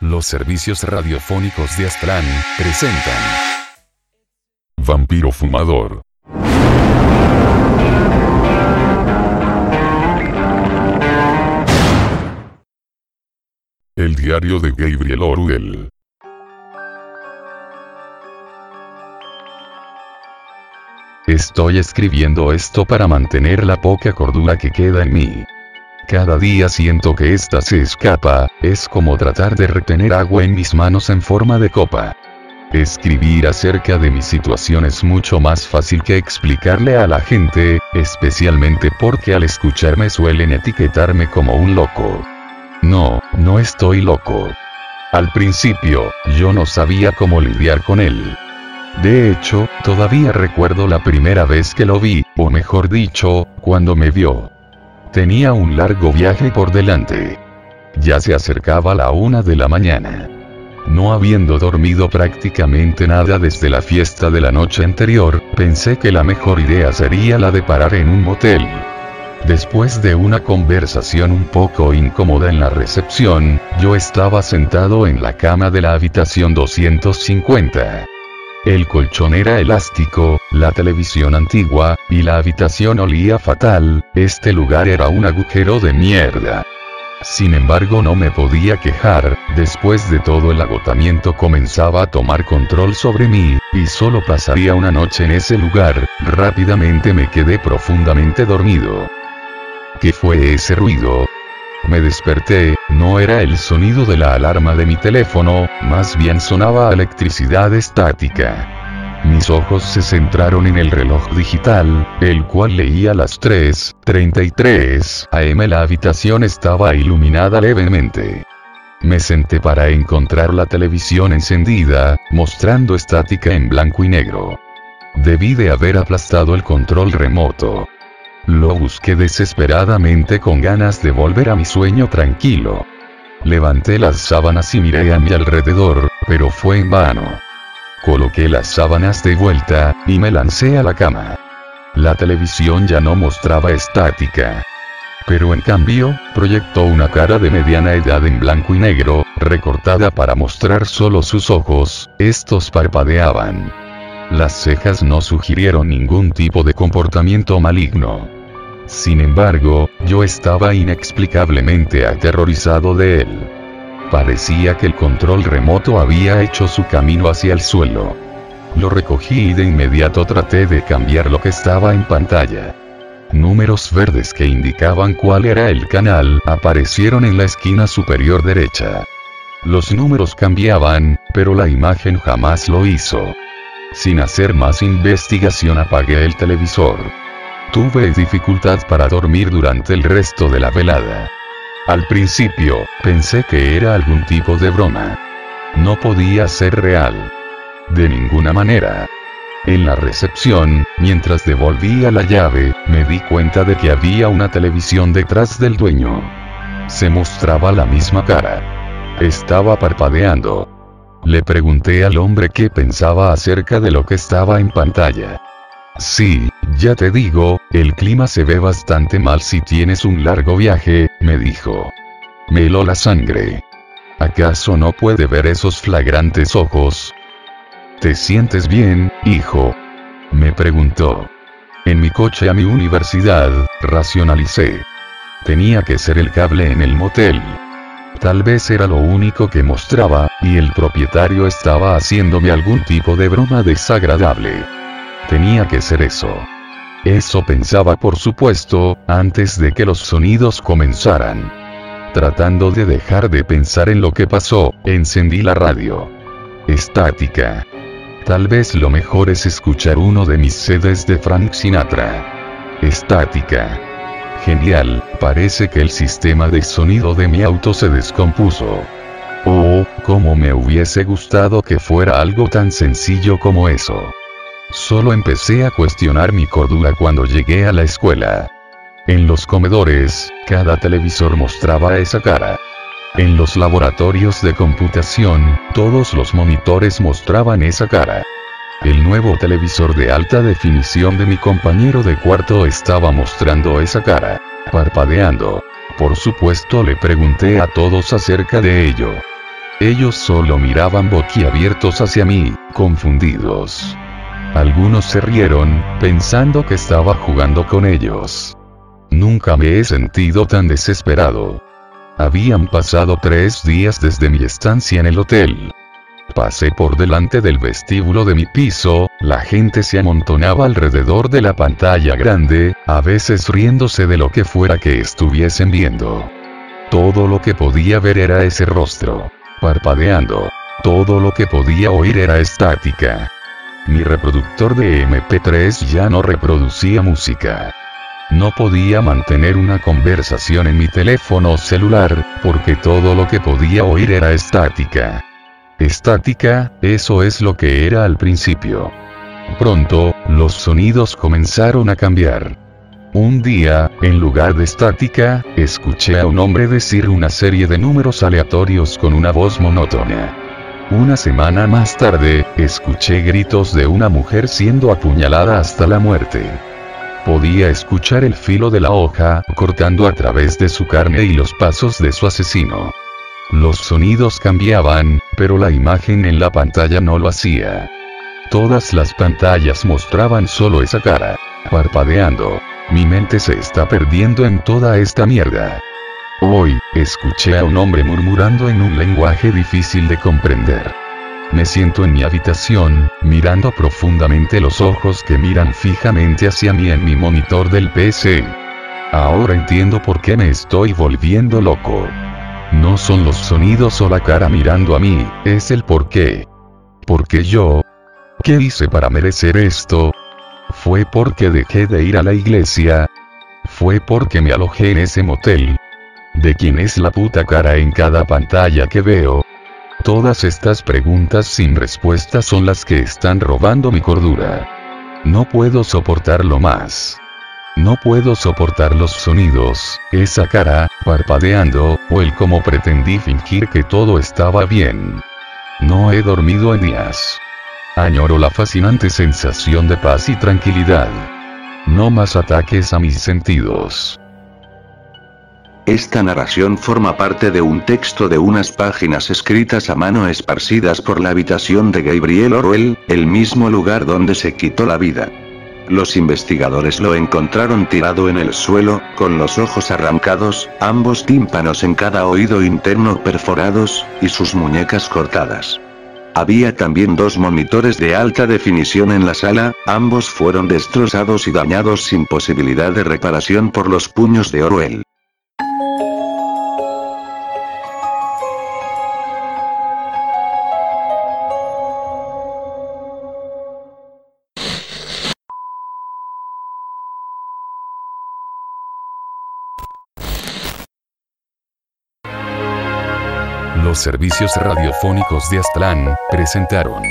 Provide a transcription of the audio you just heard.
Los servicios radiofónicos de Astran presentan Vampiro Fumador. El diario de Gabriel Orwell. Estoy escribiendo esto para mantener la poca cordura que queda en mí. Cada día siento que esta se escapa, es como tratar de retener agua en mis manos en forma de copa. Escribir acerca de mi situación es mucho más fácil que explicarle a la gente, especialmente porque al escucharme suelen etiquetarme como un loco. No, no estoy loco. Al principio, yo no sabía cómo lidiar con él. De hecho, todavía recuerdo la primera vez que lo vi, o mejor dicho, cuando me vio. Tenía un largo viaje por delante. Ya se acercaba la una de la mañana. No habiendo dormido prácticamente nada desde la fiesta de la noche anterior, pensé que la mejor idea sería la de parar en un motel. Después de una conversación un poco incómoda en la recepción, yo estaba sentado en la cama de la habitación 250. El colchón era elástico, la televisión antigua, y la habitación olía fatal, este lugar era un agujero de mierda. Sin embargo no me podía quejar, después de todo el agotamiento comenzaba a tomar control sobre mí, y solo pasaría una noche en ese lugar, rápidamente me quedé profundamente dormido. ¿Qué fue ese ruido? Me desperté, no era el sonido de la alarma de mi teléfono, más bien sonaba electricidad estática. Mis ojos se centraron en el reloj digital, el cual leía las 3.33 am. La habitación estaba iluminada levemente. Me senté para encontrar la televisión encendida, mostrando estática en blanco y negro. Debí de haber aplastado el control remoto. Lo busqué desesperadamente con ganas de volver a mi sueño tranquilo. Levanté las sábanas y miré a mi alrededor, pero fue en vano. Coloqué las sábanas de vuelta, y me lancé a la cama. La televisión ya no mostraba estática. Pero en cambio, proyectó una cara de mediana edad en blanco y negro, recortada para mostrar solo sus ojos, estos parpadeaban. Las cejas no sugirieron ningún tipo de comportamiento maligno. Sin embargo, yo estaba inexplicablemente aterrorizado de él. Parecía que el control remoto había hecho su camino hacia el suelo. Lo recogí y de inmediato traté de cambiar lo que estaba en pantalla. Números verdes que indicaban cuál era el canal aparecieron en la esquina superior derecha. Los números cambiaban, pero la imagen jamás lo hizo. Sin hacer más investigación apagué el televisor. Tuve dificultad para dormir durante el resto de la velada. Al principio, pensé que era algún tipo de broma. No podía ser real. De ninguna manera. En la recepción, mientras devolvía la llave, me di cuenta de que había una televisión detrás del dueño. Se mostraba la misma cara. Estaba parpadeando. Le pregunté al hombre qué pensaba acerca de lo que estaba en pantalla. Sí, ya te digo, el clima se ve bastante mal si tienes un largo viaje, me dijo. Me heló la sangre. ¿Acaso no puede ver esos flagrantes ojos? ¿Te sientes bien, hijo? Me preguntó. En mi coche a mi universidad, racionalicé. Tenía que ser el cable en el motel. Tal vez era lo único que mostraba, y el propietario estaba haciéndome algún tipo de broma desagradable. Tenía que ser eso. Eso pensaba por supuesto, antes de que los sonidos comenzaran. Tratando de dejar de pensar en lo que pasó, encendí la radio. Estática. Tal vez lo mejor es escuchar uno de mis CDs de Frank Sinatra. Estática. Genial, parece que el sistema de sonido de mi auto se descompuso. Oh, cómo me hubiese gustado que fuera algo tan sencillo como eso. Solo empecé a cuestionar mi cordura cuando llegué a la escuela. En los comedores, cada televisor mostraba esa cara. En los laboratorios de computación, todos los monitores mostraban esa cara. El nuevo televisor de alta definición de mi compañero de cuarto estaba mostrando esa cara, parpadeando. Por supuesto le pregunté a todos acerca de ello. Ellos solo miraban boquiabiertos hacia mí, confundidos. Algunos se rieron, pensando que estaba jugando con ellos. Nunca me he sentido tan desesperado. Habían pasado tres días desde mi estancia en el hotel. Pasé por delante del vestíbulo de mi piso, la gente se amontonaba alrededor de la pantalla grande, a veces riéndose de lo que fuera que estuviesen viendo. Todo lo que podía ver era ese rostro. Parpadeando. Todo lo que podía oír era estática. Mi reproductor de MP3 ya no reproducía música. No podía mantener una conversación en mi teléfono celular, porque todo lo que podía oír era estática. Estática, eso es lo que era al principio. Pronto, los sonidos comenzaron a cambiar. Un día, en lugar de estática, escuché a un hombre decir una serie de números aleatorios con una voz monótona. Una semana más tarde, escuché gritos de una mujer siendo apuñalada hasta la muerte. Podía escuchar el filo de la hoja, cortando a través de su carne y los pasos de su asesino. Los sonidos cambiaban, pero la imagen en la pantalla no lo hacía. Todas las pantallas mostraban solo esa cara, parpadeando. Mi mente se está perdiendo en toda esta mierda. Hoy, escuché a un hombre murmurando en un lenguaje difícil de comprender. Me siento en mi habitación, mirando profundamente los ojos que miran fijamente hacia mí en mi monitor del PC. Ahora entiendo por qué me estoy volviendo loco. No son los sonidos o la cara mirando a mí, es el por qué. Porque yo? ¿Qué hice para merecer esto? ¿Fue porque dejé de ir a la iglesia? ¿Fue porque me alojé en ese motel? ¿De quién es la puta cara en cada pantalla que veo? Todas estas preguntas sin respuesta son las que están robando mi cordura. No puedo soportarlo más. No puedo soportar los sonidos, esa cara, parpadeando, o el cómo pretendí fingir que todo estaba bien. No he dormido en días. Añoro la fascinante sensación de paz y tranquilidad. No más ataques a mis sentidos. Esta narración forma parte de un texto de unas páginas escritas a mano esparcidas por la habitación de Gabriel Orwell, el mismo lugar donde se quitó la vida. Los investigadores lo encontraron tirado en el suelo, con los ojos arrancados, ambos tímpanos en cada oído interno perforados, y sus muñecas cortadas. Había también dos monitores de alta definición en la sala, ambos fueron destrozados y dañados sin posibilidad de reparación por los puños de Orwell. Los servicios radiofónicos de Aztlán presentaron.